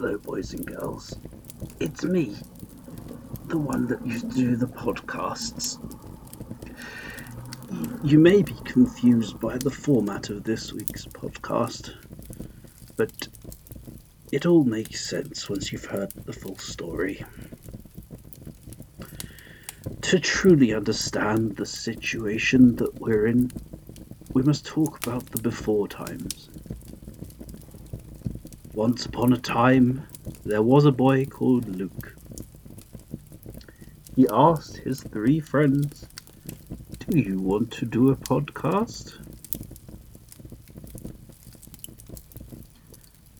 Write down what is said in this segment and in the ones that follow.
Hello, boys and girls. It's me, the one that used to do the podcasts. You may be confused by the format of this week's podcast, but it all makes sense once you've heard the full story. To truly understand the situation that we're in, we must talk about the before times. Once upon a time, there was a boy called Luke. He asked his three friends, Do you want to do a podcast?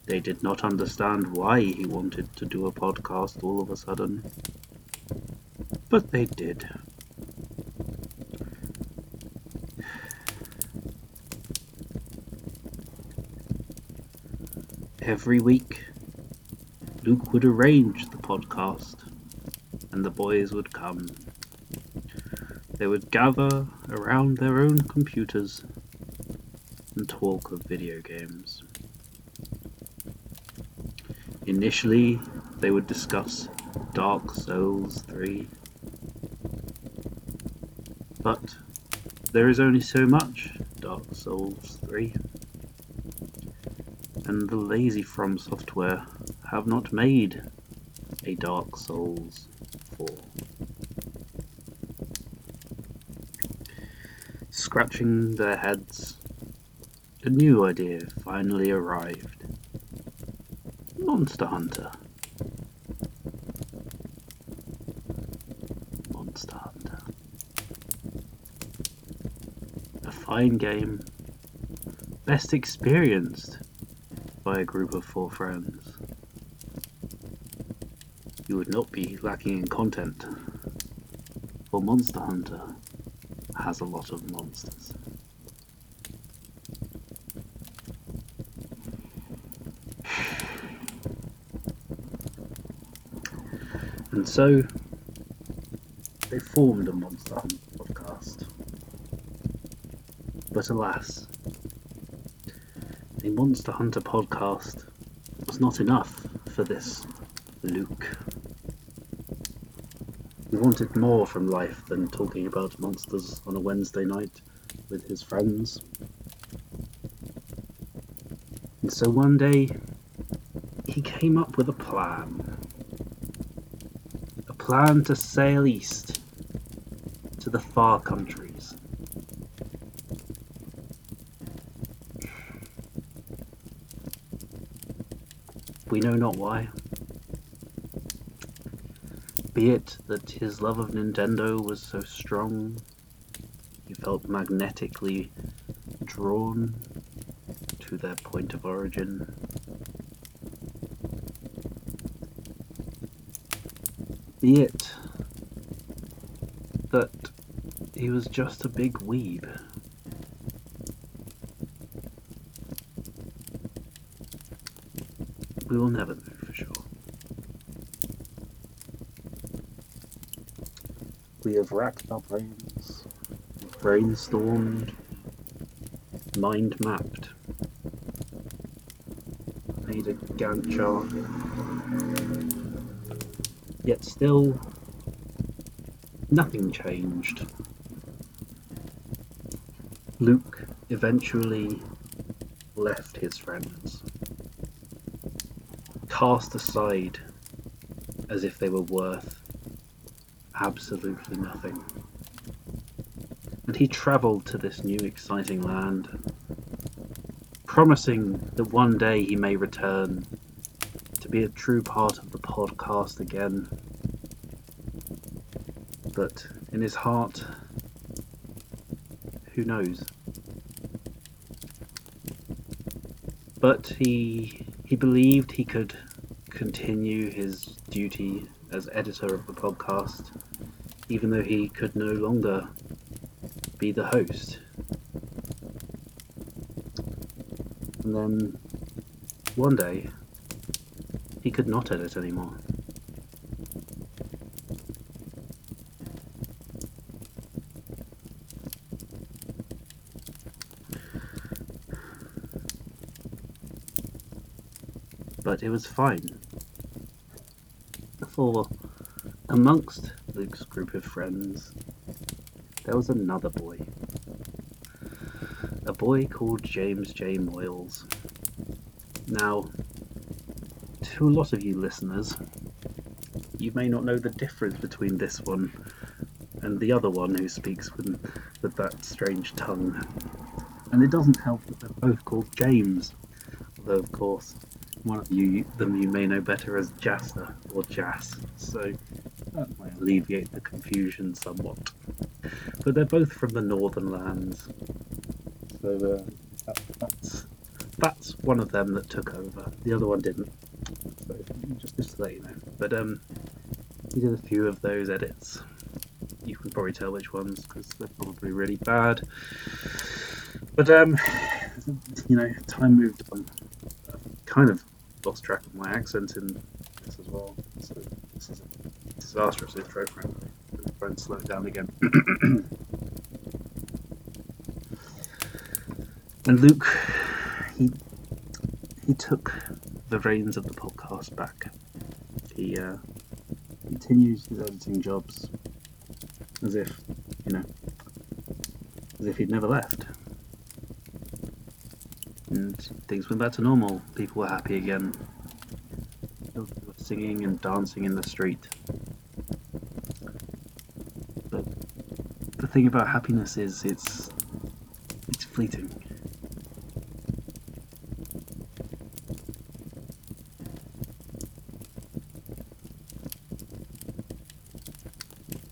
They did not understand why he wanted to do a podcast all of a sudden, but they did. Every week, Luke would arrange the podcast, and the boys would come. They would gather around their own computers and talk of video games. Initially, they would discuss Dark Souls 3. But there is only so much Dark Souls 3 and the lazy From Software have not made a Dark Souls 4. Scratching their heads, a new idea finally arrived. Monster Hunter. Monster Hunter. A fine game, best experienced by a group of four friends. You would not be lacking in content, for Monster Hunter has a lot of monsters. And so they formed a Monster Hunter podcast. But alas, a Monster Hunter podcast was not enough for this Luke. He wanted more from life than talking about monsters on a Wednesday night with his friends. And so one day, he came up with a plan. A plan to sail east to the far countries. We know not why. Be it that his love of Nintendo was so strong, he felt magnetically drawn to their point of origin. Be it that he was just a big weeb. We will never know for sure. We have racked our brains, brainstormed, mind mapped, made a Gantt chart. Yet still, nothing changed. Luke eventually left his friends, cast aside as if they were worth absolutely nothing. And he travelled to this new exciting land, promising that one day he may return to be a true part of the podcast again. But in his heart, who knows? But he he believed he could continue his duty as editor of the podcast, even though he could no longer be the host. And then one day, he could not edit anymore. But it was fine. For amongst Luke's group of friends, there was another boy. A boy called James J. Moyles. Now, to a lot of you listeners, you may not know the difference between this one and the other one who speaks with, with that strange tongue. And it doesn't help that they're both called James, although, of course, one of you them you may know better as Jasser or Jas, so that might alleviate the confusion somewhat. But they're both from the northern lands, so uh, that, that's that's one of them that took over. The other one didn't. So just, just to let you know. But um, he did a few of those edits. You can probably tell which ones because they're probably really bad. But um, you know, time moved on. Kind of lost track of my accent in this as well. So this is a disastrous intro for him. Try and slow it down again. and Luke, he he took the reins of the podcast back. He uh, continues his editing jobs as if, you know, as if he'd never left. And things went back to normal. People were happy again. Children were singing and dancing in the street. But the thing about happiness is it's it's fleeting.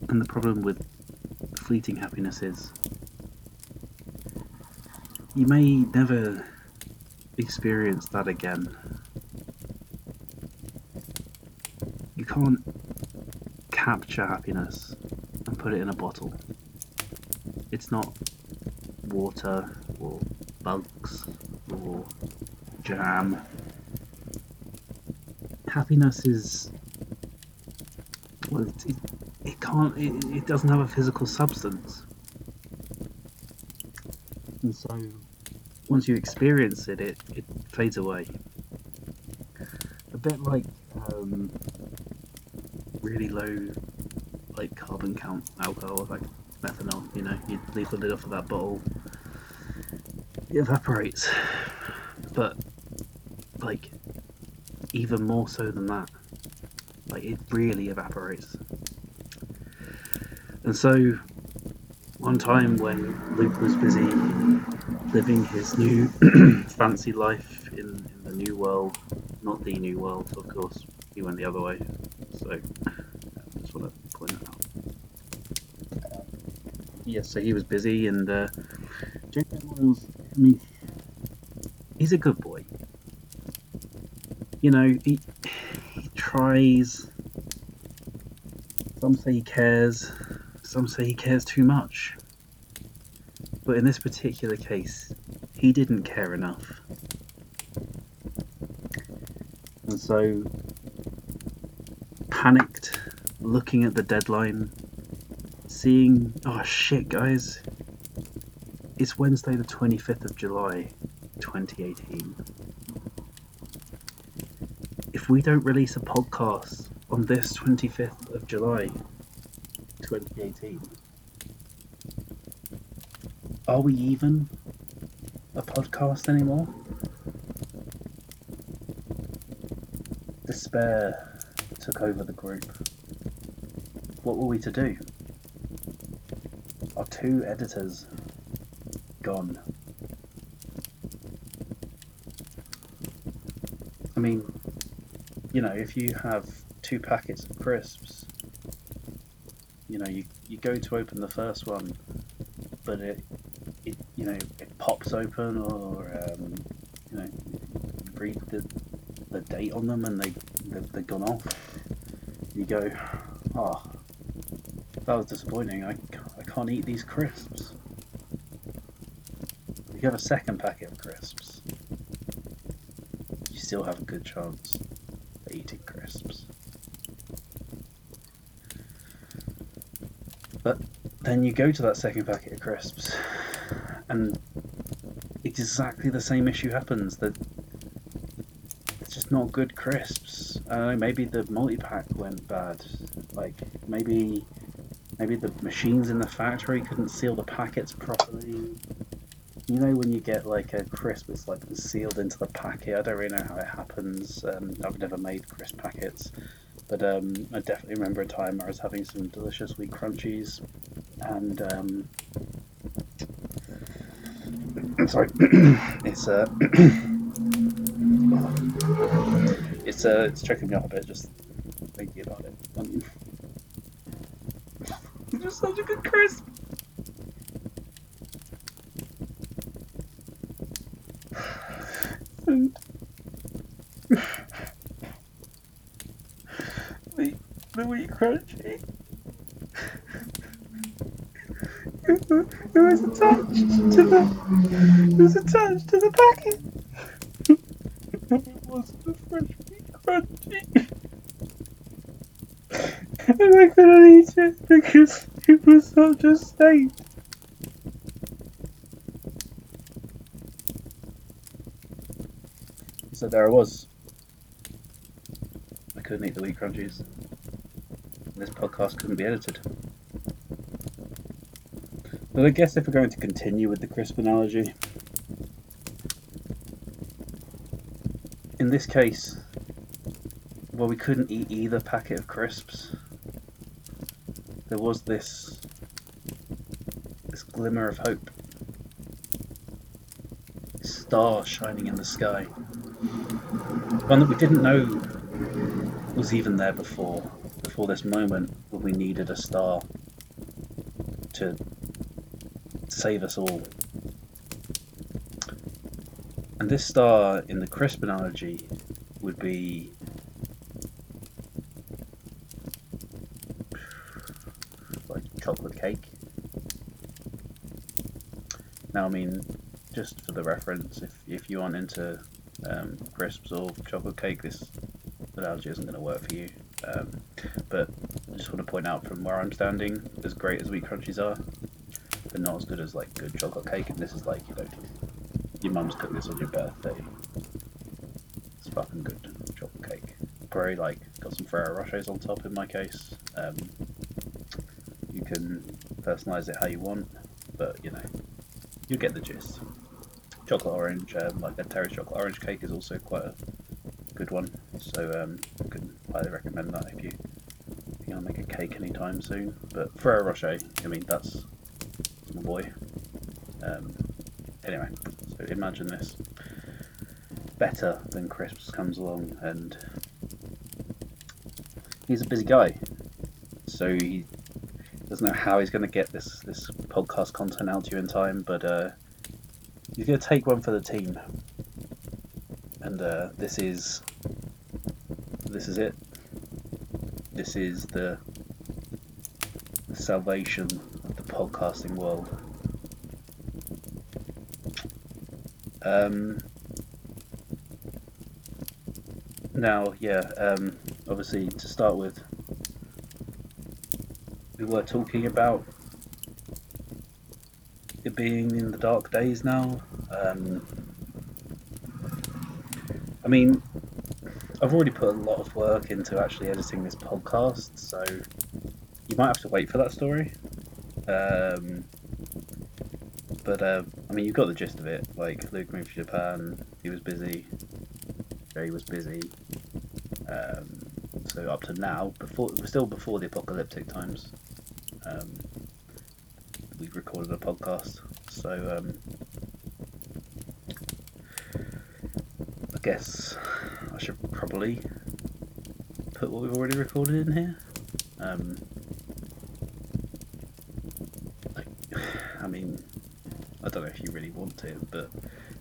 And the problem with fleeting happiness is you may never experience that again. You can't capture happiness and put it in a bottle. It's not water or bugs or jam. Happiness is well, it, it, it can't. It, it doesn't have a physical substance, and so once you experience it, it, it fades away. A bit like um, really low, like carbon count alcohol, like methanol. You know, you leave the lid off of that bottle, it evaporates. But like even more so than that, like it really evaporates. And so, one time when Luke was busy living his new fancy life in, in the new world, not the new world, of course, he went the other way. So, I just want to point that out. Yes, so he was busy, and uh, James Miles, I mean, he's a good boy. You know, he, he tries. Some say he cares, some say he cares too much. But in this particular case, he didn't care enough. And so, panicked, looking at the deadline, seeing, oh shit, guys, it's Wednesday, the 25th of July, 2018. If we don't release a podcast on this 25th of July, 2018, are we even a podcast anymore? Despair took over the group. What were we to do? Our two editors gone. I mean, you know, if you have two packets of crisps, you know, you, you go to open the first one, but it, you know, it pops open or, um, you know, read the, the date on them and they, they've, they've gone off. You go, oh, that was disappointing. I, I can't eat these crisps. You have a second packet of crisps, you still have a good chance at eating crisps. But then you go to that second packet of crisps, and it's exactly the same issue happens. That it's just not good crisps. I don't know, maybe the multi pack went bad. Like maybe maybe the machines in the factory couldn't seal the packets properly. You know when you get like a crisp it's like sealed into the packet. I don't really know how it happens. Um, I've never made crisp packets, but um, I definitely remember a time I was having some delicious wheat crunchies, and um, sorry, it's uh, it's uh, it's checking me up a bit just thinking about it. Um, it's such a good crisp. The, the wheat crunchy. It was attached to the. Attached to the packet. It wasn't a fresh wheat crunchy. And I couldn't eat it because it was such a state. So there I was. I couldn't eat the wheat crunchies. This podcast couldn't be edited. But I guess if we're going to continue with the crisp analogy, in this case, well, we couldn't eat either packet of crisps. There was this this glimmer of hope, star shining in the sky, one that we didn't know was even there before, before this moment when we needed a star to save us all. This star in the crisp analogy would be like chocolate cake. Now, I mean, just for the reference, if, if you aren't into um, crisps or chocolate cake, this analogy isn't going to work for you. Um, but I just want to point out from where I'm standing, as great as wheat crunchies are, they're not as good as like good chocolate cake. And this is like you know, your mum's cooked this on your birthday. It's fucking good chocolate cake. Probably like got some Ferrero Rochers on top in my case. Um, you can personalize it how you want, but you know, you get the gist. Chocolate orange, um, like a Terry's chocolate orange cake, is also quite a good one. So um, I can highly recommend that if you you want to make a cake anytime soon. But Ferrero Rocher, I mean, that's my boy. Um, anyway, imagine this. Better than Crisps comes along, and he's a busy guy, so he doesn't know how he's going to get this this podcast content out to you in time, but uh, he's going to take one for the team, and uh, this is this is it. This is the, the salvation of the podcasting world. Um, now, yeah, um, obviously, to start with, we were talking about it being in the dark days now. Um, I mean, I've already put a lot of work into actually editing this podcast, so you might have to wait for that story. Um, but uh, I mean, you've got the gist of it. Like Luke moved to Japan, he was busy. Jerry was busy. Um, so up to now, before still before the apocalyptic times. Um, we've recorded a podcast, so um, I guess I should probably put what we've already recorded in here. Um, like, I mean, I don't know if you really want to, but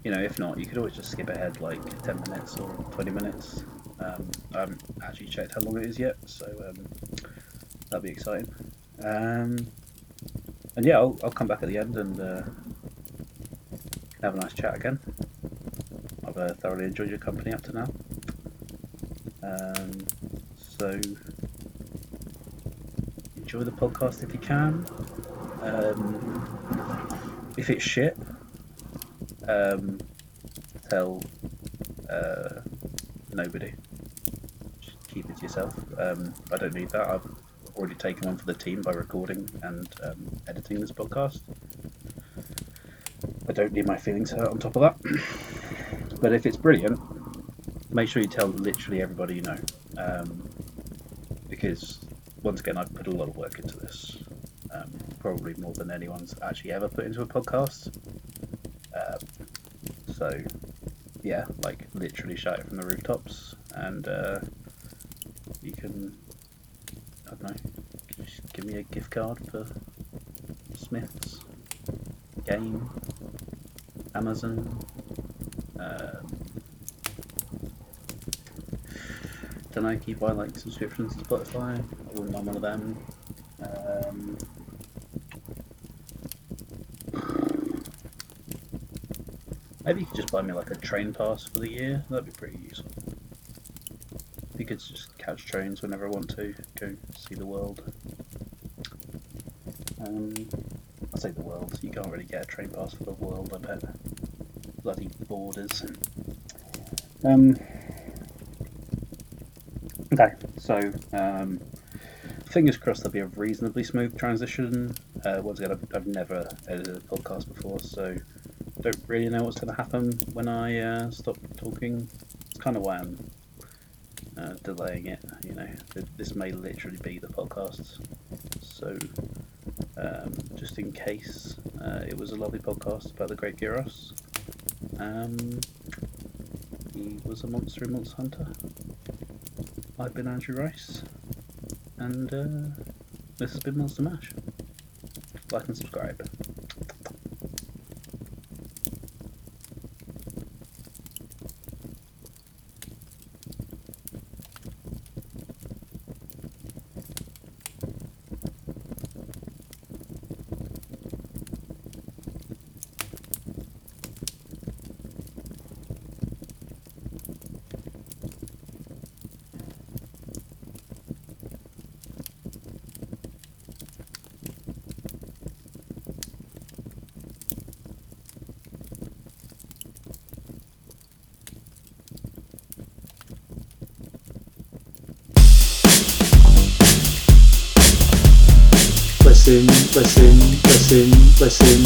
you know, if not, you could always just skip ahead like 10 minutes or 20 minutes. Um, I haven't actually checked how long it is yet, so um, that'd be exciting. Um, and yeah, I'll, I'll come back at the end and uh, have a nice chat again. I've uh, thoroughly enjoyed your company up to now. Um, so enjoy the podcast if you can. Um, if it's shit, um, tell uh, nobody. Just keep it to yourself. Um, I don't need that. I've already taken one for the team by recording and um, editing this podcast. I don't need my feelings hurt on top of that. but if it's brilliant, make sure you tell literally everybody you know. Um, because once again, I've put a lot of work into this. Um, probably more than anyone's actually ever put into a podcast. Uh, so, yeah, like literally shout it from the rooftops, and uh, you can, I don't know, just give me a gift card for Smiths, Game, Amazon. Um, don't know, you buy like subscriptions to Spotify? I wouldn't mind one of them. Um, buy me like a train pass for the year. That'd be pretty useful. Could just catch trains whenever I want to, go see the world. Um, I say the world. You can't really get a train pass for the world. I bet. Bloody borders. Um. Okay, so um, fingers crossed there'll be a reasonably smooth transition. Uh, once again, I've, I've never edited a podcast before, so don't really know what's going to happen when I uh, stop talking. It's kind of why I'm uh, delaying it. You know, this may literally be the podcast. So, um, just in case, uh, it was a lovely podcast about the Great Girros. Um, he was a monster in Monster Hunter. I've been Andrew Rice, and uh, this has been Monster Mash. Like and subscribe. Listen, listen, listen, listen,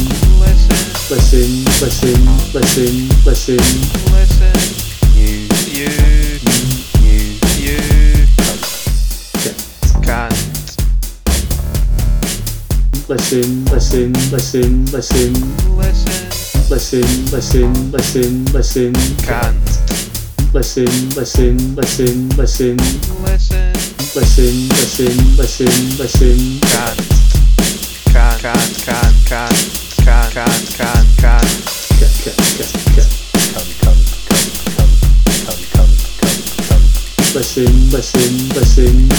Listen, listen, listen, listen, listen. You, you, you can't. Listen, listen, listen, listen, Listen, listen, listen, listen, listen. can't. Listen, listen, listen, listen, Listen, listen, listen, listen, listen. can't. Listen, listen, listen.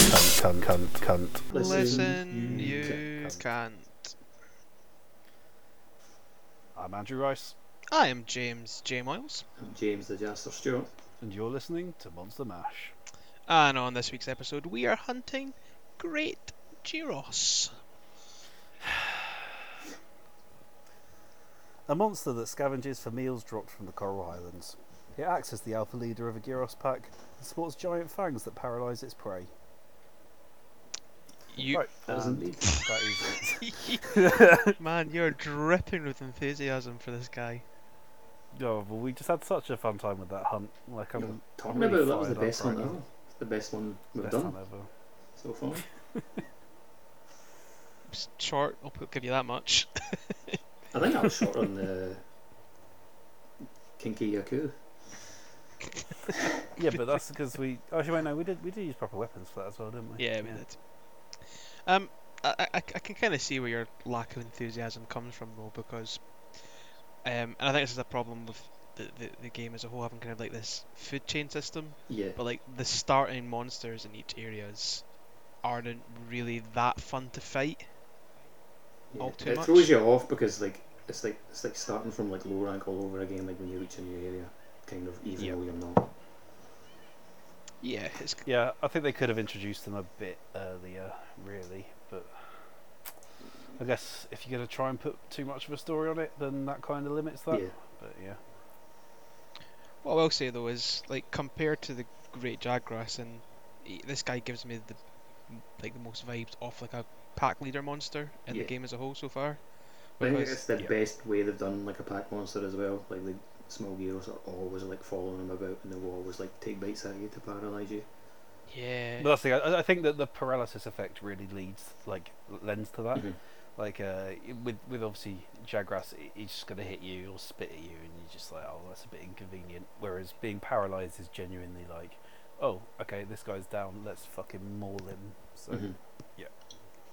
come, come, come, come. Listen, you you can't. I'm Andrew Rice, I am James J. Miles, I'm James the Jester Stewart. and you're listening to Monster Mash. and on this week's episode, we are hunting Great Girros. A monster that scavenges for meals dropped from the Coral Highlands. It acts as the alpha leader of a Girros pack and sports giant fangs that paralyse its prey. You, Right, That is and indeed. that is it. man, you're dripping with enthusiasm for this guy. Oh, well, we just had such a fun time with that hunt. Like, I'm Talking I'm really about that was the best one ever. It's the best one we've best done hunt ever. so far. It's short, I'll put- give you that much. I think I was short on the Kulu-Ya-Ku. Yeah, but that's because we. Actually, wait, no, we did. We did use proper weapons for that as well, didn't we? Yeah, we did. Um, I, I, I can kind of see where your lack of enthusiasm comes from, though, because, um, and I think this is a problem with the, the, the game as a whole, having kind of like this food chain system, Yeah. but like the starting monsters in each areas aren't really that fun to fight. Yeah. all too it much. throws you off because like it's like it's like starting from like low rank all over again. Like when you reach a new area, kind of even Yep. though you're not. Yeah, it's Yeah, I think they could have introduced them a bit earlier, really. But I guess if you're going to try and put too much of a story on it, then that kind of limits that. Yeah. But yeah, What I will say though is, like, compared to the Great Jagras, and he- this guy gives me the like the most vibes off like a pack leader monster in Yeah. the game as a whole so far. I think it's the yeah. best way they've done like a pack monster as well. Like the small Girros are always like following him about, and they will always like take bites at you to paralyze you. Yeah. But that's the thing. I, I think that the paralysis effect really leads, like, lends to that. Mhm. Like, uh, with with obviously Jagras, he- he's just gonna hit you or spit at you, and you're just like, oh, that's a bit inconvenient. Whereas being paralyzed is genuinely like, oh, okay, this guy's down. Let's fucking maul him. So Mhm.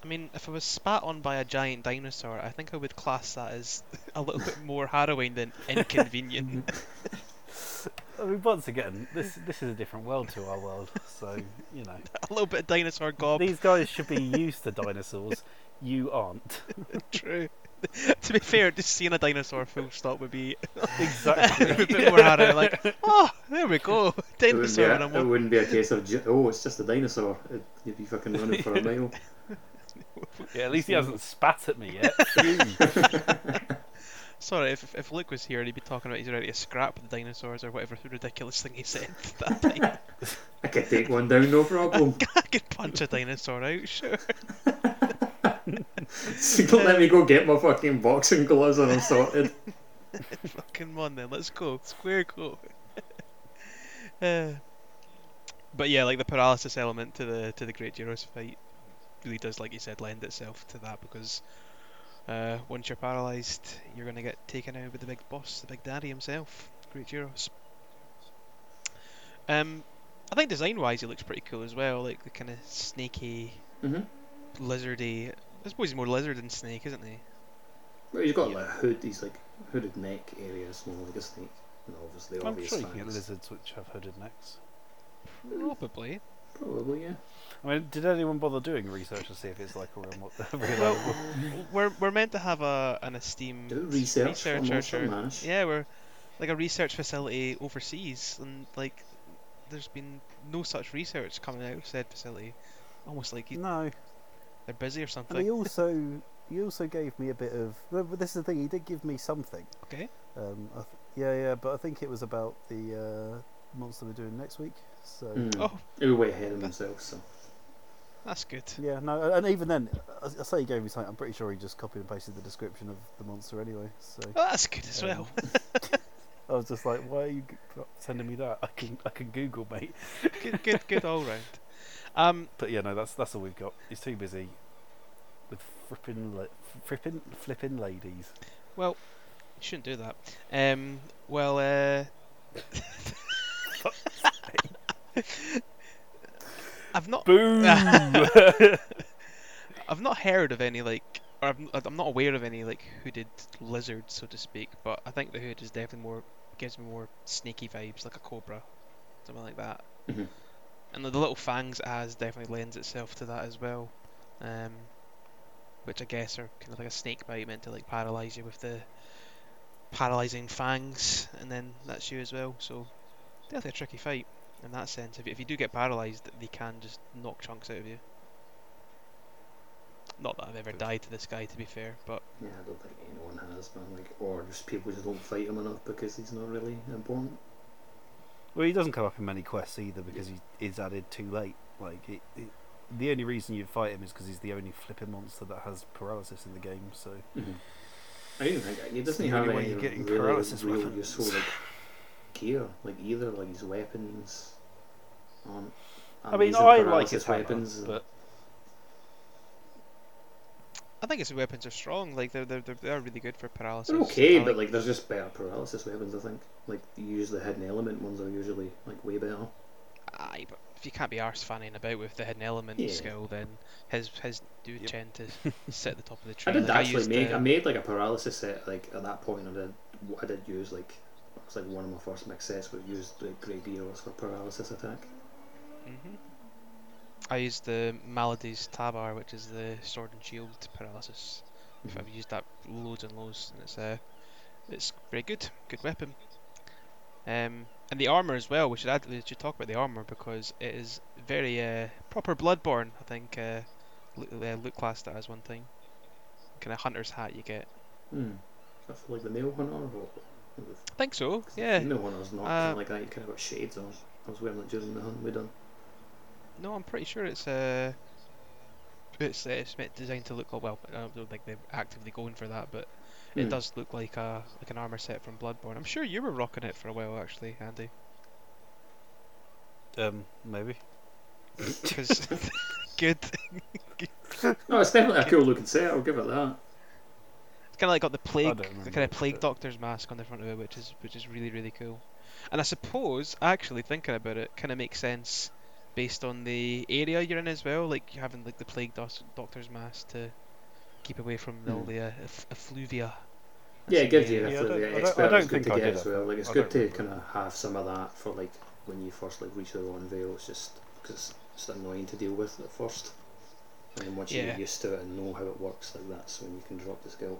I mean, if I was spat on by a giant dinosaur, I think I would class that as a little bit more harrowing than inconvenient. I mean, once again, this this is a different world to our world. So you know, a little bit of dinosaur gob. these guys should be used to dinosaurs. You aren't. True. to be fair, just seeing a dinosaur full stop would be Exactly. a bit more harrowing. Like, oh, there we go, It wouldn't, be dinosaur. a, it wouldn't be a case of oh, it's just a dinosaur. It, you'd be fucking running for a mile. Yeah, at least he hasn't spat at me yet. Sorry, if, if Luke was here, he'd be talking about he's ready to scrap the dinosaurs or whatever ridiculous thing he said that time. I could take one down, no problem. I could punch a dinosaur out, sure. Let me go get my fucking boxing gloves and I'm sorted. Fucking one then, let's go. Square go. uh, but yeah, like the paralysis element to the to the Great Girros fight really does, like you said, lend itself to that because uh, once you're paralyzed, you're gonna get taken out by the big boss, the big daddy himself, Great Girros. Um, I think design-wise, he looks pretty cool as well, like the kind of snaky, hmm lizardy. I suppose he's more lizard than snake, isn't he? Well, he's got like a hood. He's like hooded neck area, small like a snake. And obviously, I'm obvious sure you can get lizards which have hooded necks. Probably. Probably, yeah. I mean, did anyone bother doing research to see if it's like a real, mo- a real Well, we're we're meant to have a an esteemed Do research for researcher. Monster Mash. Yeah, we're like a research facility overseas, and like there's been no such research coming out of said facility. Almost like you- No, they're busy or and he something. also he also gave me a bit of. But this is the thing. He did give me something. Okay. Um, I th- yeah, yeah, but I think it was about the uh, monster we're doing next week. So Mm. Oh, He was way ahead of himself, so. That's good. yeah, no, and even then, I, I say he gave me something. I'm pretty sure he just copied and pasted the description of the monster anyway. So Oh, that's good as Um, well. I was just like, why are you sending me that? I can I can Google, mate. good, good, good all round. Um, But yeah, no, that's that's all we've got. He's too busy with frippin' li- frippin' flipping ladies. Well, you shouldn't do that. Um, well, uh, I've not Boo! I've not heard of any like, or I'm, I'm not aware of any like hooded lizards, so to speak. But I think the hood is definitely more gives me more snaky vibes, like a cobra, something like that. Mhm. And the, the little fangs it has definitely lends itself to that as well. Um, which I guess are kind of like a snake bite meant to like paralyze you with the paralyzing fangs, and then that's you as well. So definitely a tricky fight in that sense. If you, if you do get paralyzed, they can just knock chunks out of you. Not that I've ever died to this guy, to be fair, but Yeah, I don't think anyone has, man. Like, or just people just don't fight him enough because he's not really important. well, he doesn't come up in many quests either because he is added too late. Like it, it, the only reason you fight him is because he's the only flipping monster that has paralysis in the game. So mm-hmm. I don't think he doesn't the have only way any you're getting really paralysis real weapons. useful like gear, like either like his weapons. On, I mean, I like paralysis his hammer, weapons. but I think his weapons are strong. Like they're they're they're, they're really good for paralysis. They're okay, I but like- like there's just better paralysis weapons. I think like usually hidden element ones are usually like way better. aye, but if you can't be arse fanning about with the hidden element Yeah. skill, then his his do Yep. tend to sit at the top of the tree. I did Like, actually used, make. I made like a paralysis set. Like at that point, I did. I did use like. It was like one of my first mix sets, but used the Great Girros for paralysis attack. hmm I used the Maladies Tabar, which is the sword and shield paralysis. Mhm. I've used that loads and loads, and it's uh, it's very good, good weapon. Um, and the armor as well. We should add, we should talk about the armor because it is very uh, proper Bloodborne. I think uh, Luke, uh, Luke classed that as one thing. Kind of hunter's hat you get. Hmm. I feel like the male hunter. Or... I think so. Yeah. No one was not Uh, kinda like that. You kind of got shades on. I was wearing it during the hunt we done. No, I'm pretty sure it's uh, it's uh, it's meant designed to look like well. I don't think they're actively going for that, but it Hmm. does look like a like an armor set from Bloodborne. I'm sure you were rocking it for a while actually, Andy. Um, maybe. Because good. No, it's definitely a cool looking set. I'll give it that. It's kind of like got the plague, the kind of plague doctor's mask on the front of it, which is which is really really cool. And I suppose actually thinking about it, kind of makes sense based on the area you're in as well. Like having like the plague dos- doctor's mask to keep away from all Hmm. the uh, eff- effluvia. Yeah, it gives the you area. Yeah, I the don't- the I don't- expert. I don't it's good think to I get did as it. well. Like it's I good don't to remember. kind of have some of that for like when you first like reach the Rotten Vale. It's just because it's annoying to deal with at first, and then once you Yeah. get used to it and know how it works, like that's when you can drop the skill.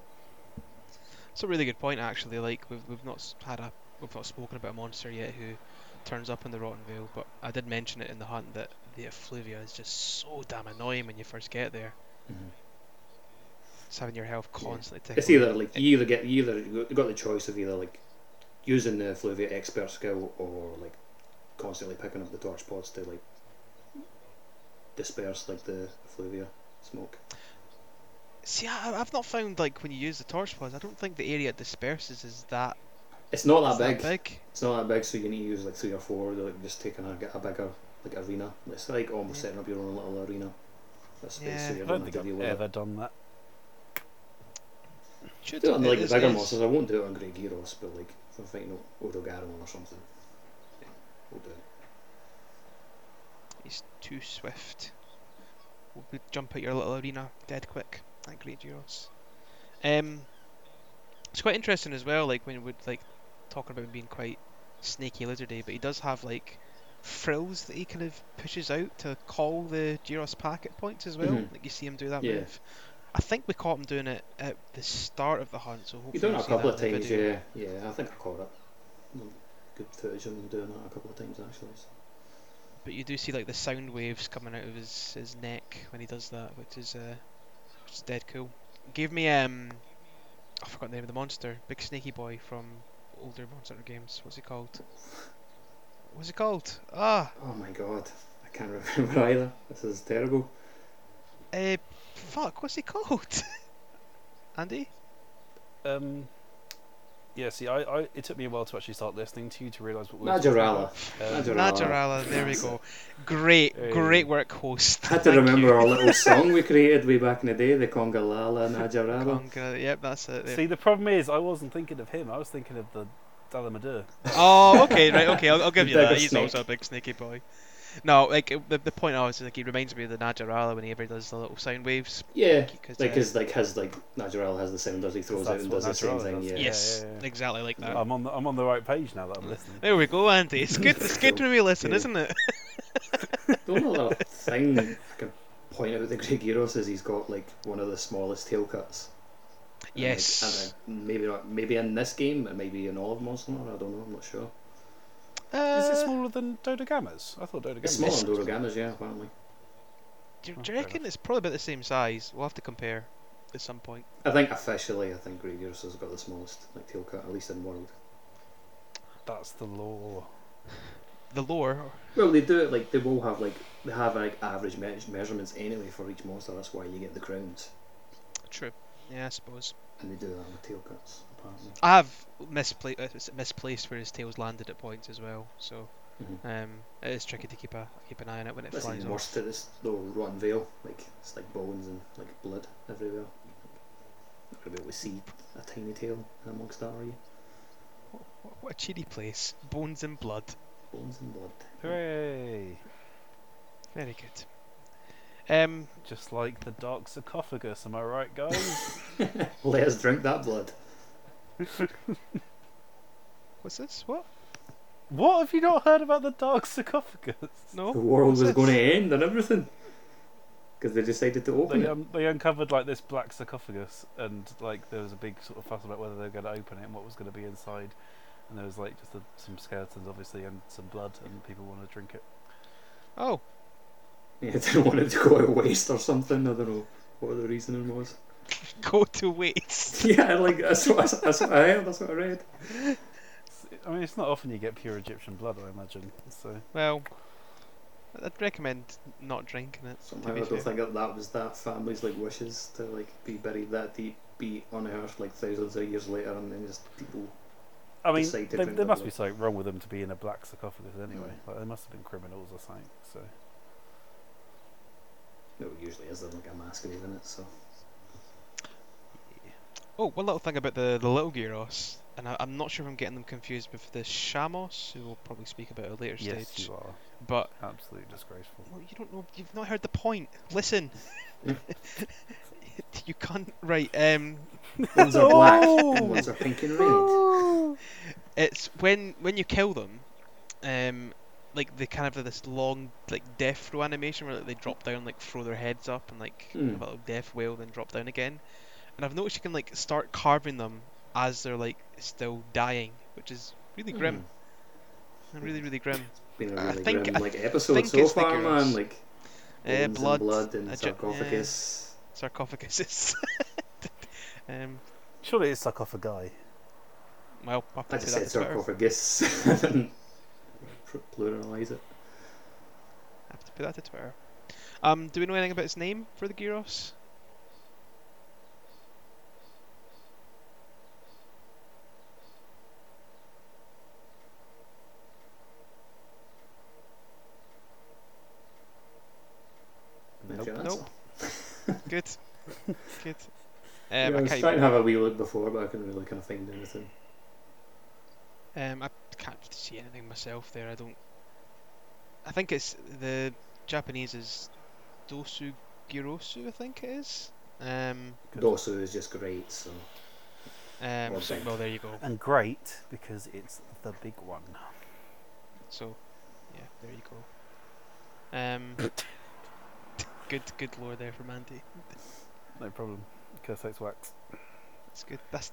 It's a really good point actually. Like we've we've not had a we've not spoken about a monster yet who turns up in the Rotten Vale, but I did mention it in the hunt that the effluvia is just so damn annoying when you first get there. Mm-hmm. It's having your health constantly ticking. It's either like you either get you either you got the choice of either like using the Fluvia expert skill or like constantly picking up the torch pods to like disperse like the Fluvia smoke. See, I, I've not found like when you use the torch pods, I don't think the area it disperses is that, It's not that big. that big. It's not that big, so you need to use like three or four. Like just taking a, get a bigger like arena. It's like almost Yeah. setting up your own little arena. That's Yeah. so I you don't don't have think I've it. ever done that. Should Do it on like it the is- bigger is- monsters. I won't do it on Great Girros, but like if I'm fighting Odogaron or something, yeah, we'll do it. He's too swift. We'll jump out your little arena dead quick. That great Girros. Um, it's quite interesting as well. Like when we're like talking about him being quite snaky lizardy, but he does have like frills that he kind of pushes out to call the Girros packet points as well. Mhm. Like you see him do that Yeah. move. I think we caught him doing it at the start of the hunt, so hopefully You've done it a couple of times, yeah. Yeah, I think I caught it. Good footage of him doing that a couple of times actually. so. But you do see like the sound waves coming out of his, his neck when he does that, which is uh, which is dead cool. Gave me um, I forgot the name of the monster, big snaky boy from older Monster games. What's he called? What's he called? Ah, Oh my god, I can't remember either. This is terrible. uh, fuck, what's he called? Andy? Um, yeah, see, I, I it took me a while to actually start listening to you to realise what we were talking Najarala. about. Um, Najarala. Najarala. There we go. Great, Hey. great work, host. I had to Thank remember you. our little song we created way back in the day, the Congalala Najarala. Conga- Yep, that's it. there. See, the problem is, I wasn't thinking of him. I was thinking of the Dalamadur. Oh, okay, right, okay, I'll, I'll give The you that. He's snake. also a big snaky boy. No, like the, the point I was like he reminds me of the Najarala whenever he ever does the little sound waves. Yeah, Cause, like uh, his like his like Najarala has the sound sounders he throws out and what does the same Najarala thing. Yeah. Yeah, yes, yeah, yeah. exactly like that. I'm on the I'm on the right page now that I'm listening. There we go, Andy. It's good. It's good when we listen, Yeah. isn't it? The only other thing I can point out with the Great Girros is he's got like one of the smallest tail cuts. And, like, Yes. and, uh, maybe not, maybe in this game, but maybe in all of Monster Hunter. I don't know. I'm not sure. Uh, Is it smaller than Dodogama's? I thought Dodogama's. It's smaller than Dodogamas, yeah, apparently. Do, Oh, do you reckon it's probably about the same size? We'll have to compare at some point. I think officially, I think Great Girros has got the smallest like tail cut, at least in world. That's the law. The lore. Well, they do it like they will have like they have like average me- measurements anyway for each monster. That's why you get the crowns, True. Yeah, I suppose. and they do that with tail cuts. Apparently. I have mispla- uh, misplaced where his tail's landed at points as well, so Mhm. um, it is tricky to keep a keep an eye on it when it That's flies even off. worse to this though rotten vale. Like it's like bones and like blood everywhere. Not gonna be able to see a tiny tail amongst that, are you? What, what a cheery place. Bones and blood. Bones and blood. Hooray! Very good. Um, Just like the dark sarcophagus, am I right, guys? Let us drink that blood. what's this? What? what have you not heard about the dark sarcophagus? No. The world what's was going to end and everything. Because they decided to open They, it. um, they uncovered like this black sarcophagus, and like there was a big sort of fuss about whether they were going to open it and what was going to be inside. And there was like just a, some skeletons, obviously, and some blood, and people wanted to drink it. Oh, Yeah, they didn't want it to go to waste or something. I don't know what the reasoning was. go to waste. yeah, like that's what, I- that's what I heard. That's what I read. I mean, it's not often you get pure Egyptian blood, I imagine. So Well, I'd recommend not drinking it. Somehow I don't fair. think that that was that family's like wishes to like be buried that deep, be on Earth like thousands of years later, and then just people. I mean, Decide to there, drink must blood. be something wrong with them to be in a black sarcophagus anyway. Mm. Like they must have been criminals or something. So No, it usually is there's like a masquerade in it. So Oh, one little thing about the, the little Girros, and I, I'm not sure if I'm getting them confused with the shamos, who we'll probably speak about at a later yes, stage. you are But absolutely disgraceful. well, you don't know. You've not heard the point. Listen. you can't. Right. Um. ones are black, Oh! and ones are pink and red. It's when when you kill them, um, like they kind of have this long like death row animation where like, they drop down, like throw their heads up, and like have a little death wail, then drop down again. And I've noticed you can like start carving them as they're like still dying, which is really grim. Hmm. Really, really grim. Been a I really think- grim like episode think so it's far, girls. man. Like Uh, blood, and blood and a ju- sarcophagus. Sarcophaguses. um. Surely it's sarcophagi. Well, I'll I have to just put said that to Twitter. sarcophagus. and pluralise it. I have to put that to Twitter. Um, do we know anything about his name for the Girros? That's your Nope. answer. Good. Good. Yeah, Um, I I was can't. trying to have a wee look before, but I couldn't really kind of find anything. um, I can't see anything myself there. I don't. I think it's the Japanese is dosu girosu. I think it is. Um. Dosu is just great, so Um. So, well, there you go. And great because it's the big one. So, yeah, there you go. Um. good, good lore there from Andy. No problem. Curse Cursex wax. That's good. That's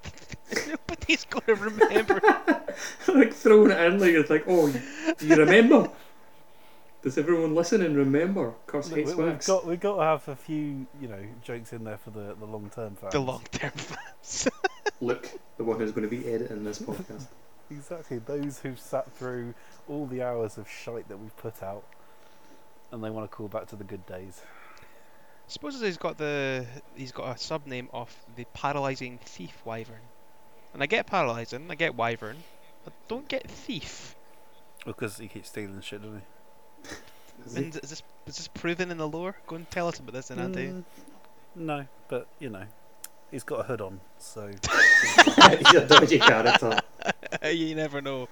nobody's gonna remember. like throwing it in like it's like, oh, do you remember? Does everyone listening remember? Curse Look, hates we, have wax. got we've got to have a few you know jokes in there for the the long term fans. the long-term fans. Luke, the one who's going to be editing this podcast. Exactly. Those who've sat through all the hours of shite that we've put out, and they want to call back to the good days. Suppose he's got the he's got a sub name of the paralyzing thief wyvern, and I get paralyzing, I get wyvern, I don't get thief. Because he keeps stealing shit, doesn't he? And is this is this proven in the lore? Go and tell us about this, then, Andy. Mm, no, but you know, he's got a hood on, so He's a dodgy character. you never know.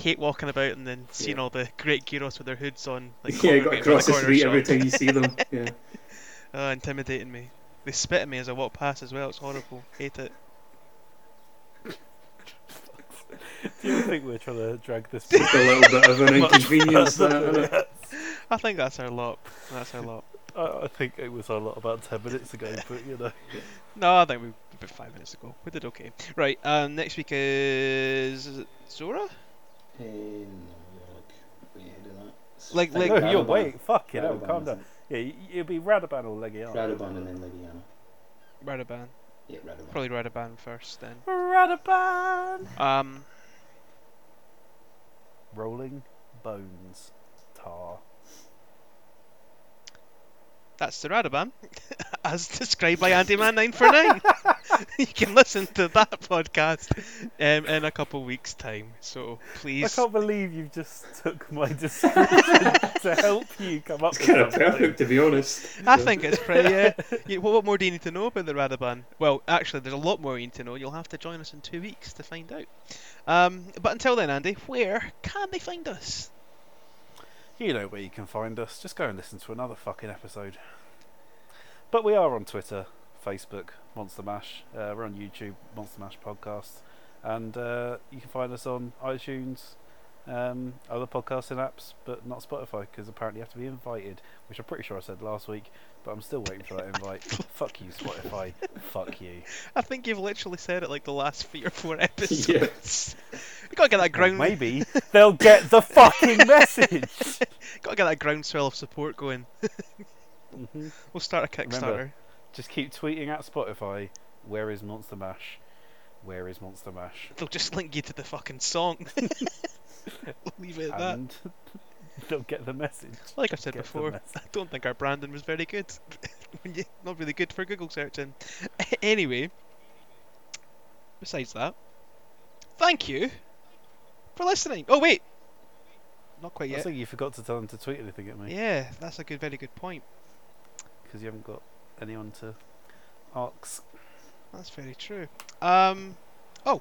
I hate walking about and then seeing Yeah. all the Great Girros with their hoods on. Like yeah, you got across in the street shop. every time you see them. Yeah. Oh, intimidating me. They spit at me as I walk past as well. It's horrible. Hate it. do you think we're trying to drag this? Just a little bit of an inconvenience further that, than innit? I think that's our lot. That's our lot. I, I think it was a lot about ten minutes ago, but you know, No, I think we about five minutes ago. We did okay. Right. Um. Next week is, is Zora? Eh, like way ahead of that. It's Like- like like- no, you're Radaban. wait, fuck you know, Radaban, calm isn't down. Yeah, y- it'll be Radaban or Legiana. Radaban and then Legiana. Radaban. Yeah, Radaban. Probably Radaban first then. Radaban. Um. Rolling bones, tar. That's the Radaban, as described by Andy Man Nine for Nine. you can listen to that podcast um, in a couple weeks' time. So please. I can't believe you just took my description to help you come up It's with kind of something. perfect, to be honest. I think it's pretty. Uh, you, what, what more do you need to know about the Radaban? Well, actually, there's a lot more you need to know. You'll have to join us in two weeks to find out. Um, but until then, Andy, where can they find us? You know where you can find us. Just go and listen to another fucking episode. But we are on Twitter, Facebook, Monster Mash. Uh, we're on YouTube, Monster Mash Podcast. And uh, you can find us on iTunes, um, other podcasting apps, but not Spotify, because apparently you have to be invited, which I'm pretty sure I said last week, but I'm still waiting for that invite. Fuck you, Spotify. Fuck you. I think you've literally said it like the last three or four episodes. Yeah. you gotta get that Well, ground. maybe they'll get the fucking message. Gotta get that groundswell of support going. Mhm. We'll start a Kickstarter. Remember, Just keep tweeting at Spotify. Where is Monster Mash? Where is Monster Mash? They'll just link you to the fucking song. Leave it at that. And they'll get the message. Like I said Get before. I don't think our branding was very good. Not really good for Google searching. anyway, besides that, thank you for listening. Oh wait, not quite yet. I yet. think you forgot to tell them to tweet anything at me Yeah, that's a good, very good point. Because you haven't got anyone to ask. That's very true. Um, oh,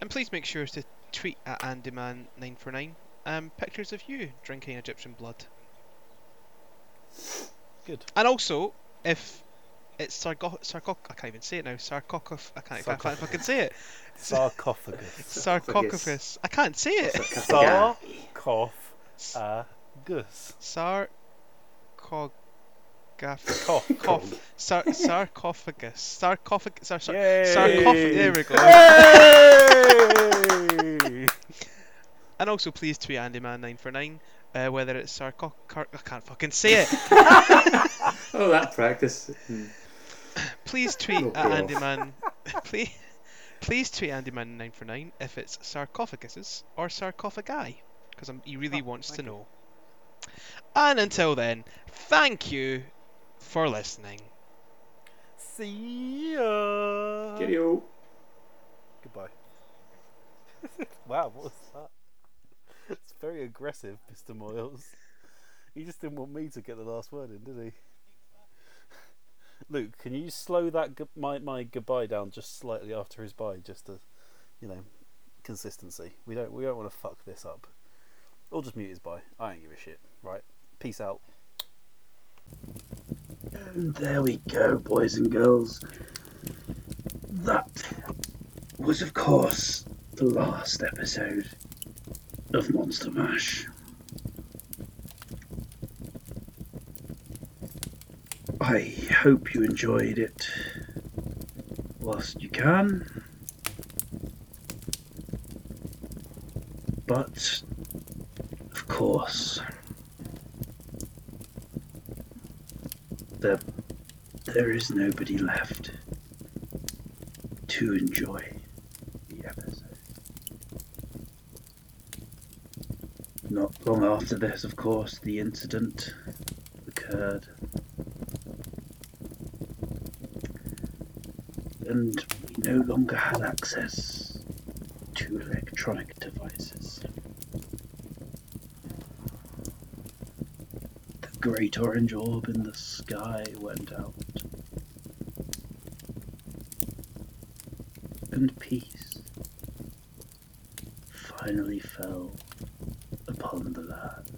and please make sure to tweet at AndyMan949 um, pictures of you drinking Egyptian blood. Good. And also, if it's sarco- sarco- I can't even say it now. Sarcophagus. I can't. I can't, I can't say it. Sarcophagus. Sarcophagus. I can't say it. Sarcophagus. Sarcophagus. Sarcogaf. Cough. Cough. Sar- sarcophagus. Sarcophagus. Sar- sar- sarcophagus. There we go. And also, please tweet AndyMan949 uh, whether it's sarco- car- I can't fucking say it. Oh, that practice. Hmm. Please tweet No at payoff. Andyman. please, please tweet AndyMan949 if it's sarcophaguses or sarcophagi, because he really Oh, wants to you. know. And until then, thank you for listening. See ya. Cheerio. Goodbye. wow, what was that? It's very aggressive, Mr. Moyles. He just didn't want me to get the last word in, did he? Luke, can you slow that gu- my my goodbye down just slightly after his bye, just to, you know, consistency. We don't we don't want to fuck this up. Or just mute his bye. I don't give a shit. Right. Peace out. And there we go, boys and girls. That was, of course, the last episode of Monster Mash. I hope you enjoyed it whilst you can. But, of course, there, is nobody left to enjoy the episode. Not long after this, of course, the incident occurred. And we no longer had access to electronic devices. Great orange orb in the sky went out. And peace finally fell upon the land.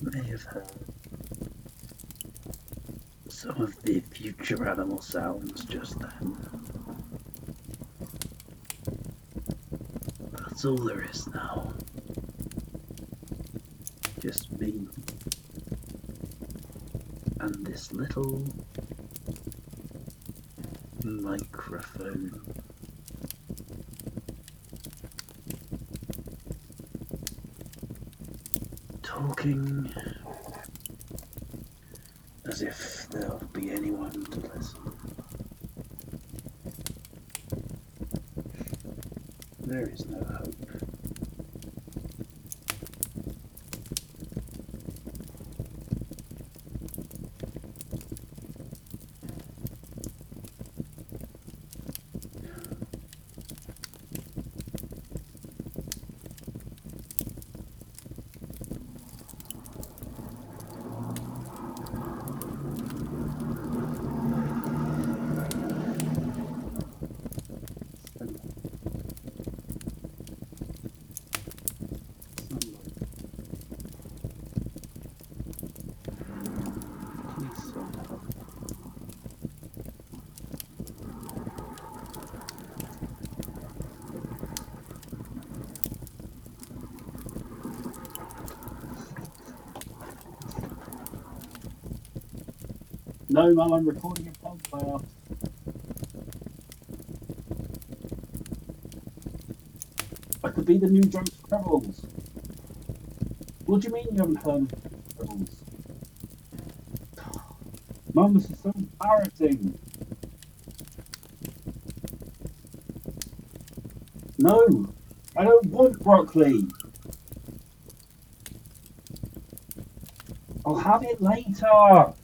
You may have heard some of the animal sounds just then. That's all there is now. Just me and this little microphone. Talking as if there'll be anyone to listen. There is no No, Mum, I'm recording a podcast. I could be the new Joe Scrabbles. What do you mean you haven't heard of Scrabbles? Mum, this is so embarrassing. No, I don't want broccoli. I'll have it later.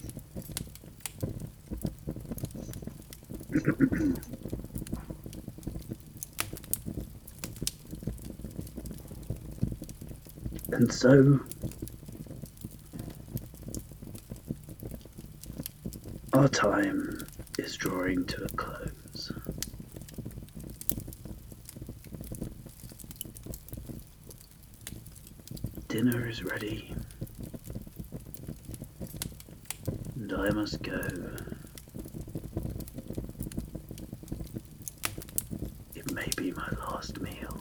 And so our time is drawing to a close. Dinner is ready, and I must go. It may be my last meal.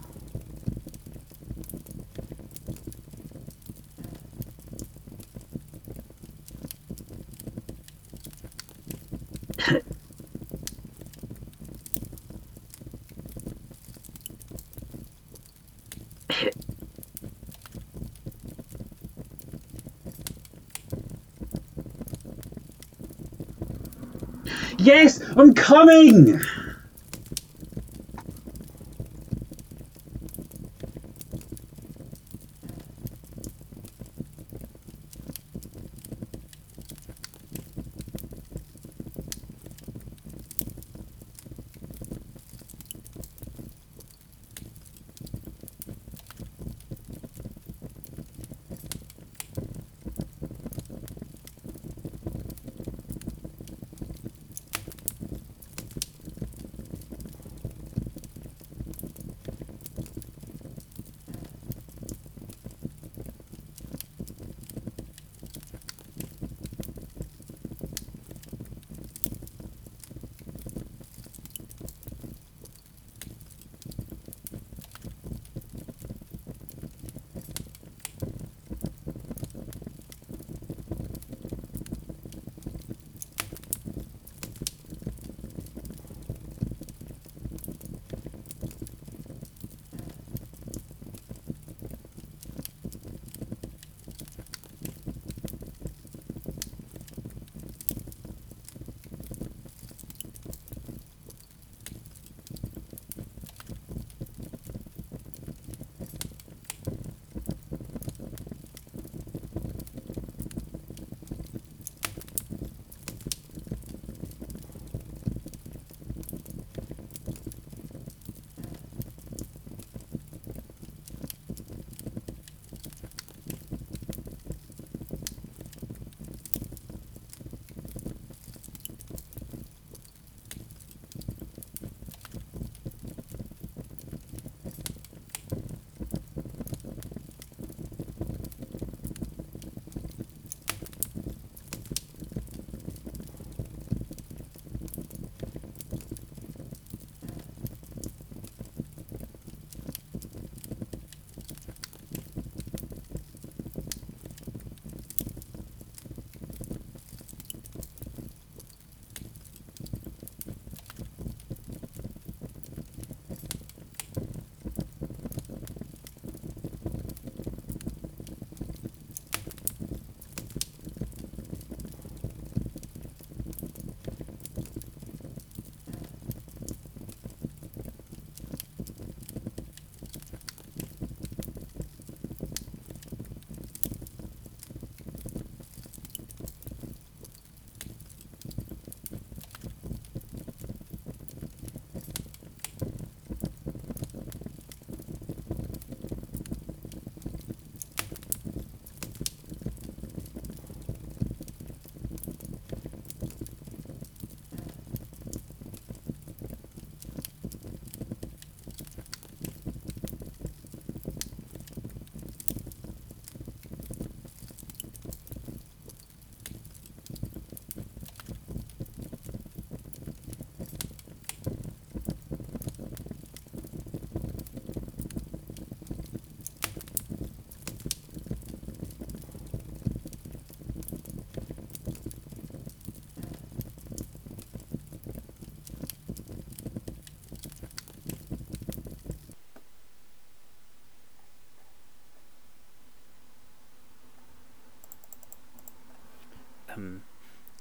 Yes, I'm coming!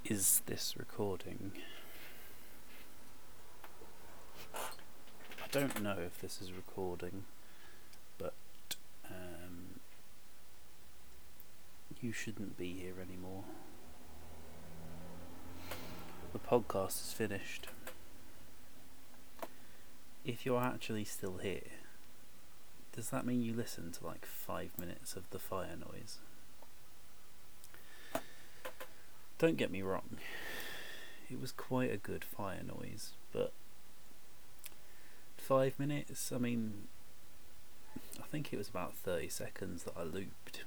Is this recording? I don't know if this is recording, but um, you shouldn't be here anymore. The podcast is finished. If you're actually still here, does that mean you listen to like five minutes of the fire noise? Don't get me wrong, it was quite a good fire noise, but five minutes, I mean, I think it was about 30 seconds that I looped.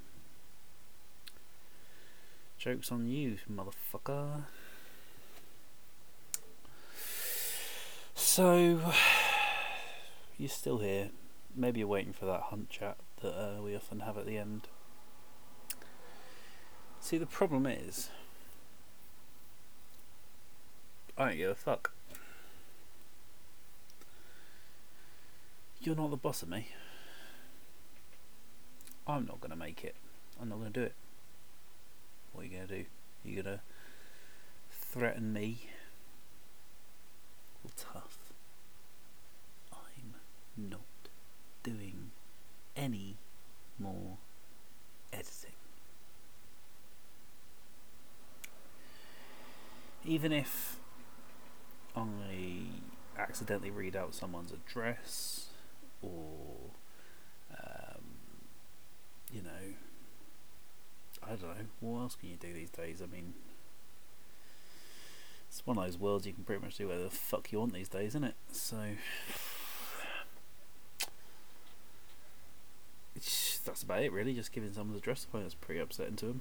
Joke's on you, motherfucker. So, you're still here. Maybe you're waiting for that hunt chat that uh, we often have at the end. See, the problem is, I don't give a fuck. You're not the boss of me. I'm not going to make it. I'm not going to do it. What are you going to do? You going to threaten me? Well, tough. I'm not doing any more editing. Even if I accidentally read out someone's address or um, you know I don't know what else can you do these days? I mean it's one of those worlds you can pretty much do whatever the fuck you want these days isn't it so that's about it really just giving someone's address away that's pretty upsetting to them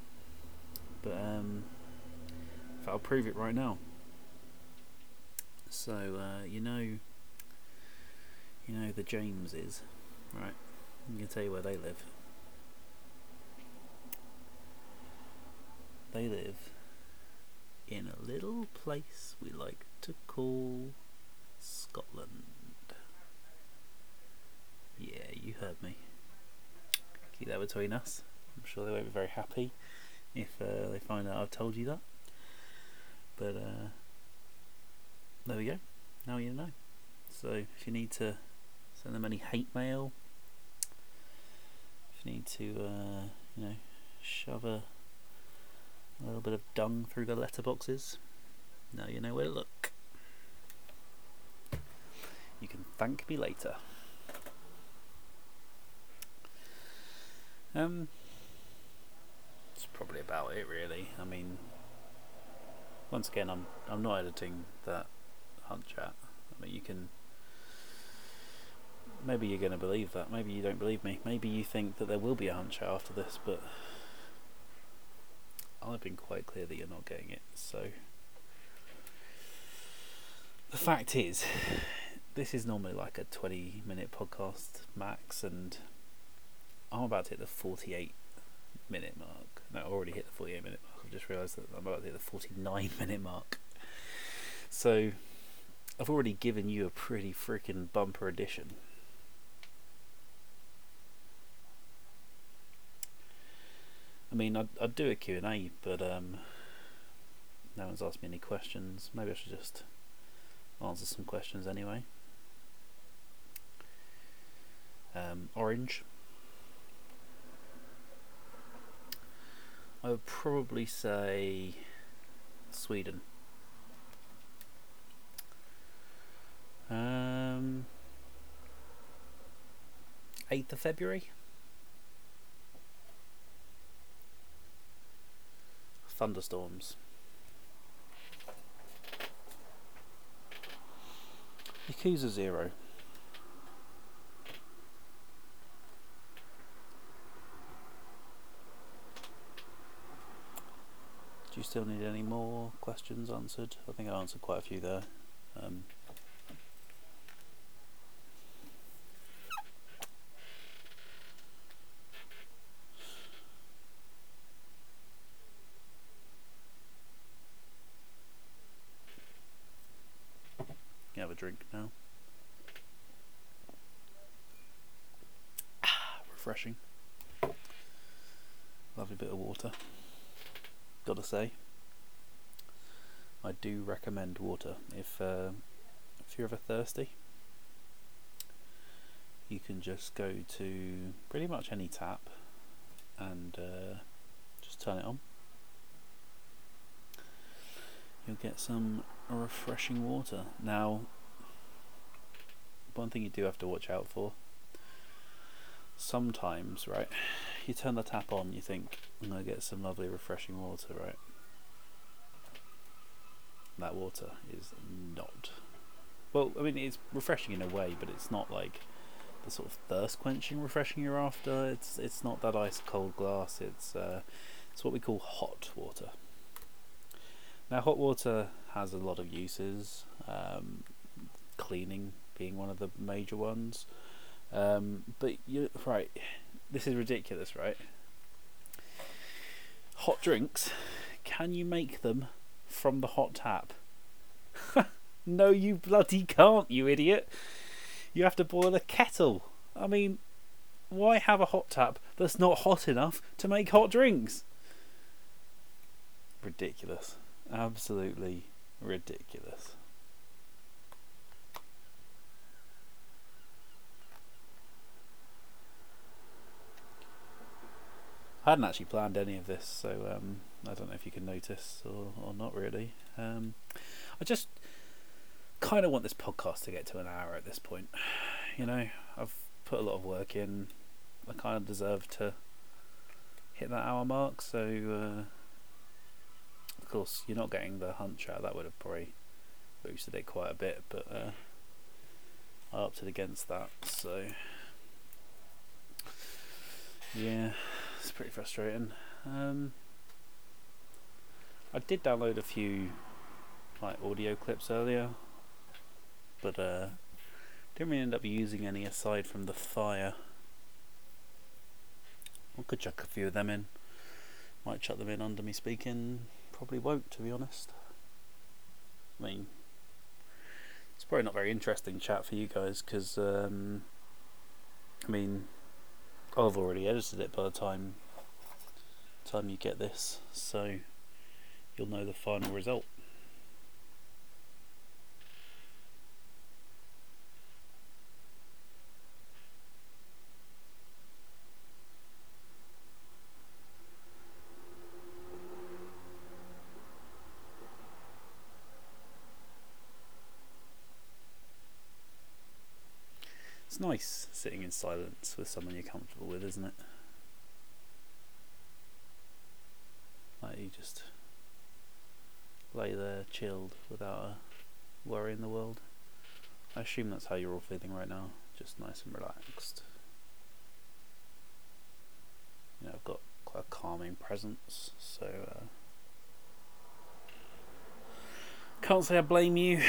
but um I'll prove it right now so uh, you know, you know the Jameses, right? I'm gonna tell you where they live. They live in a little place we like to call Scotland. Yeah, you heard me. Keep that between us. I'm sure they won't be very happy if uh, they find out I've told you that. But uh, there we go. Now you know. So if you need to send them any hate mail, if you need to, uh, you know, shove a, a little bit of dung through the letterboxes, now you know where to look. You can thank me later. Um, that's probably about it, really. I mean, once again, I'm I'm not editing that hunt chat. I mean, you can. Maybe you're going to believe that. Maybe you don't believe me. Maybe you think that there will be a hunt chat after this, but I've been quite clear that you're not getting it. So the fact is, this is normally like a 20 minute podcast max, and I'm about to hit the 48 minute mark. No, I already hit the 48 minute mark. I've just realised that I'm about to hit the 49 minute mark. So I've already given you a pretty freaking bumper edition. I mean, I'd, I'd do a Q&A, but um, no one's asked me any questions. Maybe I should just answer some questions anyway. Um, orange. I would probably say Sweden. Um, 8th of February. Thunderstorms. Yakuza Zero. Do you still need any more questions answered? I think I answered quite a few there. Um, You have a drink now. Ah, refreshing. Lovely bit of water. Gotta say. I do recommend water if uh, if you're ever thirsty. You can just go to pretty much any tap and uh, just turn it on. You'll get some refreshing water. Now, one thing you do have to watch out for. Sometimes, right, you turn the tap on, you think, I'm going to get some lovely refreshing water, right? That water is not. Well, I mean, it's refreshing in a way, but it's not like the sort of thirst quenching refreshing you're after. It's it's not that ice cold glass. It's uh, it's what we call hot water. Now, hot water has a lot of uses. Um, cleaning being one of the major ones. Um, but you right, this is ridiculous, right? Hot drinks, can you make them from the hot tap? no, you bloody can't, you idiot. You have to boil a kettle. I mean, why have a hot tap that's not hot enough to make hot drinks? Ridiculous. Absolutely ridiculous. I hadn't actually planned any of this, so um, I don't know if you can notice or, or not really. Um, I just kind of want this podcast to get to an hour at this point. You know, I've put a lot of work in. I kind of deserve to hit that hour mark, so uh, of course you're not getting the hunch out. That would have probably boosted it quite a bit, but uh, I opted against that. So yeah, it's pretty frustrating. Um, I did download a few like audio clips earlier, but uh, didn't really end up using any aside from the fire. I could chuck a few of them in. Might chuck them in under me speaking. Probably won't, to be honest. I mean, it's probably not very interesting chat for you guys because, um, I mean, I've already edited it by the time time you get this, so you'll know the final result. Nice sitting in silence with someone you're comfortable with, isn't it? Like you just lay there chilled without a worry in the world. I assume that's how you're all feeling right now, just nice and relaxed. You know, I've got quite a calming presence, so uh, can't say I blame you.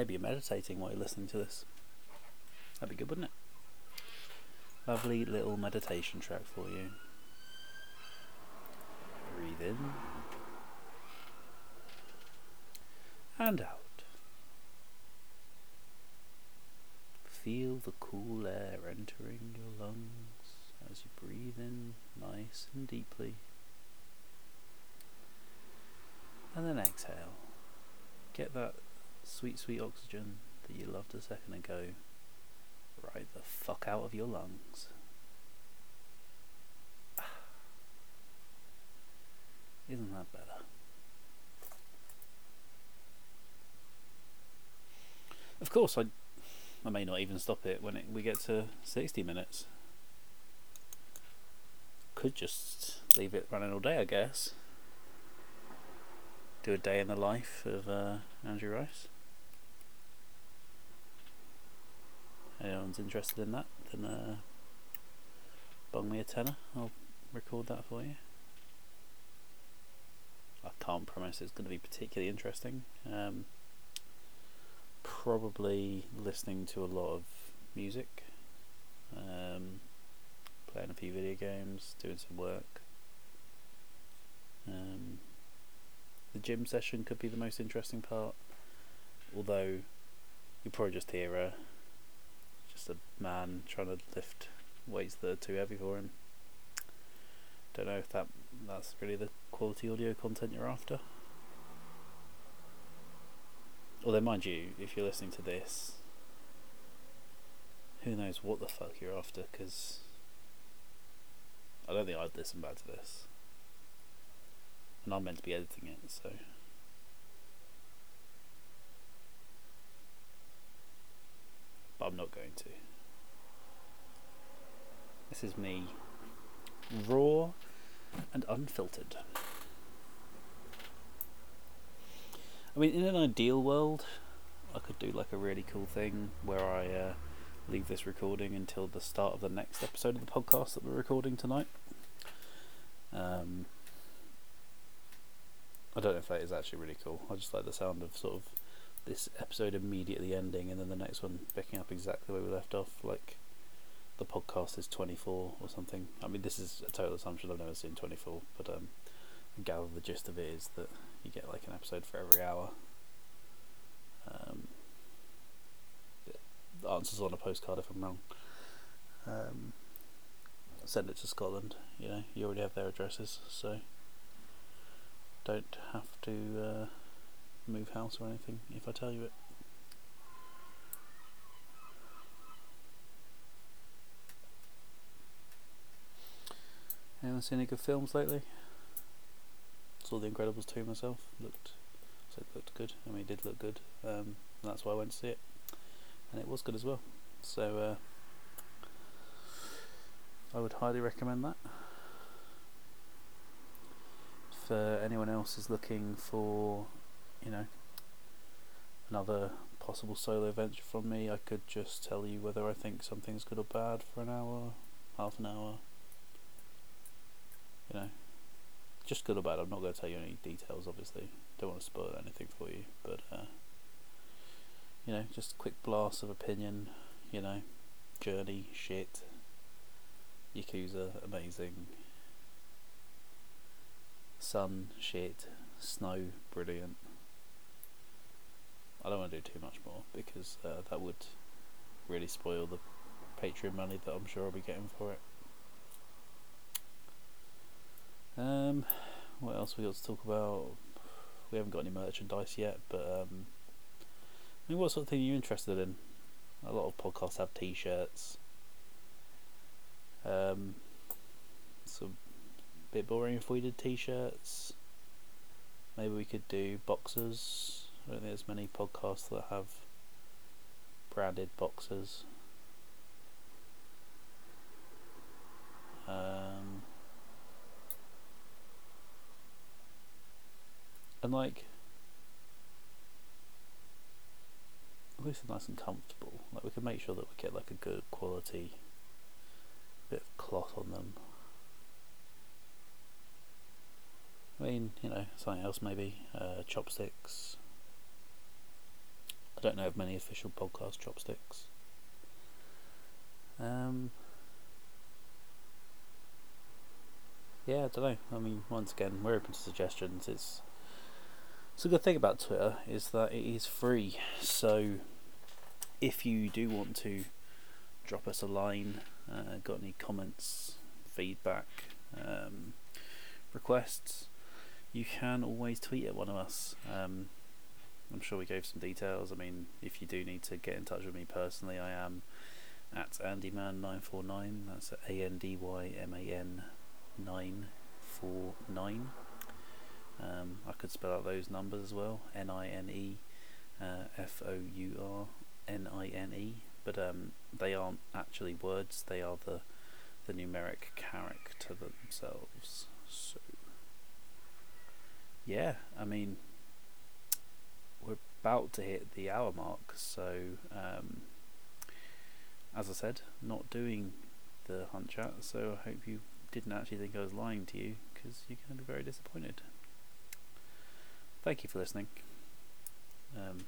Maybe you're meditating while you're listening to this. That'd be good, wouldn't it? Lovely little meditation track for you. Breathe in and out. Feel the cool air entering your lungs as you breathe in nice and deeply. And then exhale. Get that sweet, sweet oxygen that you loved a second ago right the fuck out of your lungs. Isn't that better? Of course, I, I may not even stop it when it, we get to 60 minutes. Could just leave it running all day, I guess. Do a day in the life of uh, Andrew Rice. Anyone's interested in that, then uh, bung me a tenner. I'll record that for you. I can't promise it's going to be particularly interesting. Um, probably listening to a lot of music, um, playing a few video games, doing some work. Um, the gym session could be the most interesting part, although you'll probably just hear a just a man trying to lift weights that are too heavy for him. Don't know if that that's really the quality audio content you're after. Although, mind you, if you're listening to this, who knows what the fuck you're after? Because I don't think I'd listen back to this, and I'm meant to be editing it, so. But I'm not going to. This is me, raw and unfiltered. I mean, in an ideal world, I could do like a really cool thing where I uh, leave this recording until the start of the next episode of the podcast that we're recording tonight. Um, I don't know if that is actually really cool. I just like the sound of sort of this episode immediately ending and then the next one picking up exactly where we left off. Like the podcast is 24 or something. I mean, this is a total assumption. I've never seen 24, but um, I gather the gist of it is that you get like an episode for every hour. Um, the answers on a postcard if I'm wrong. Um, send it to Scotland. You know, you already have their addresses, so don't have to uh, move house or anything if I tell you it. Anyone seen any good films lately? Saw The Incredibles 2 myself. Looked, so looked good. I mean, it did look good. Um, that's why I went to see it, and it was good as well. So uh, I would highly recommend that. Uh, anyone else is looking for, you know, another possible solo venture from me, I could just tell you whether I think something's good or bad for an hour, half an hour. You know, just good or bad. I'm not going to tell you any details, obviously. Don't want to spoil anything for you, but uh, you know, just a quick blast of opinion. You know, journey shit. Yakuza amazing. Sun shit. Snow brilliant. I don't want to do too much more because uh, that would really spoil the Patreon money that I'm sure I'll be getting for it. Um, what else we got to talk about? We haven't got any merchandise yet, but um, I mean, what sort of thing are you interested in? A lot of podcasts have T-shirts. Um, it's a bit boring if we did T-shirts. Maybe we could do boxes. I don't think there's many podcasts that have branded boxes. Um, and like at least they're nice and comfortable. Like we can make sure that we get like a good quality bit of cloth on them. I mean, you know, something else maybe. Uh, chopsticks. I don't know of many official podcast chopsticks. Um, yeah, I don't know. I mean, once again, we're open to suggestions. It's so the good thing about Twitter is that it is free. So if you do want to drop us a line, uh, got any comments, feedback, um, requests, you can always tweet at one of us. Um, I'm sure we gave some details. I mean, if you do need to get in touch with me personally, I am at Andyman949. That's A N D Y M A N 949. Um, I could spell out those numbers as well N I N E uh, F O U R N I N E, but um, they aren't actually words, they are the, the numeric character themselves. So, yeah, I mean, about to hit the hour mark, so um, as I said, not doing the hunt chat, so I hope you didn't actually think I was lying to you because you're going to be very disappointed. Thank you for listening. Um,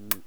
mm.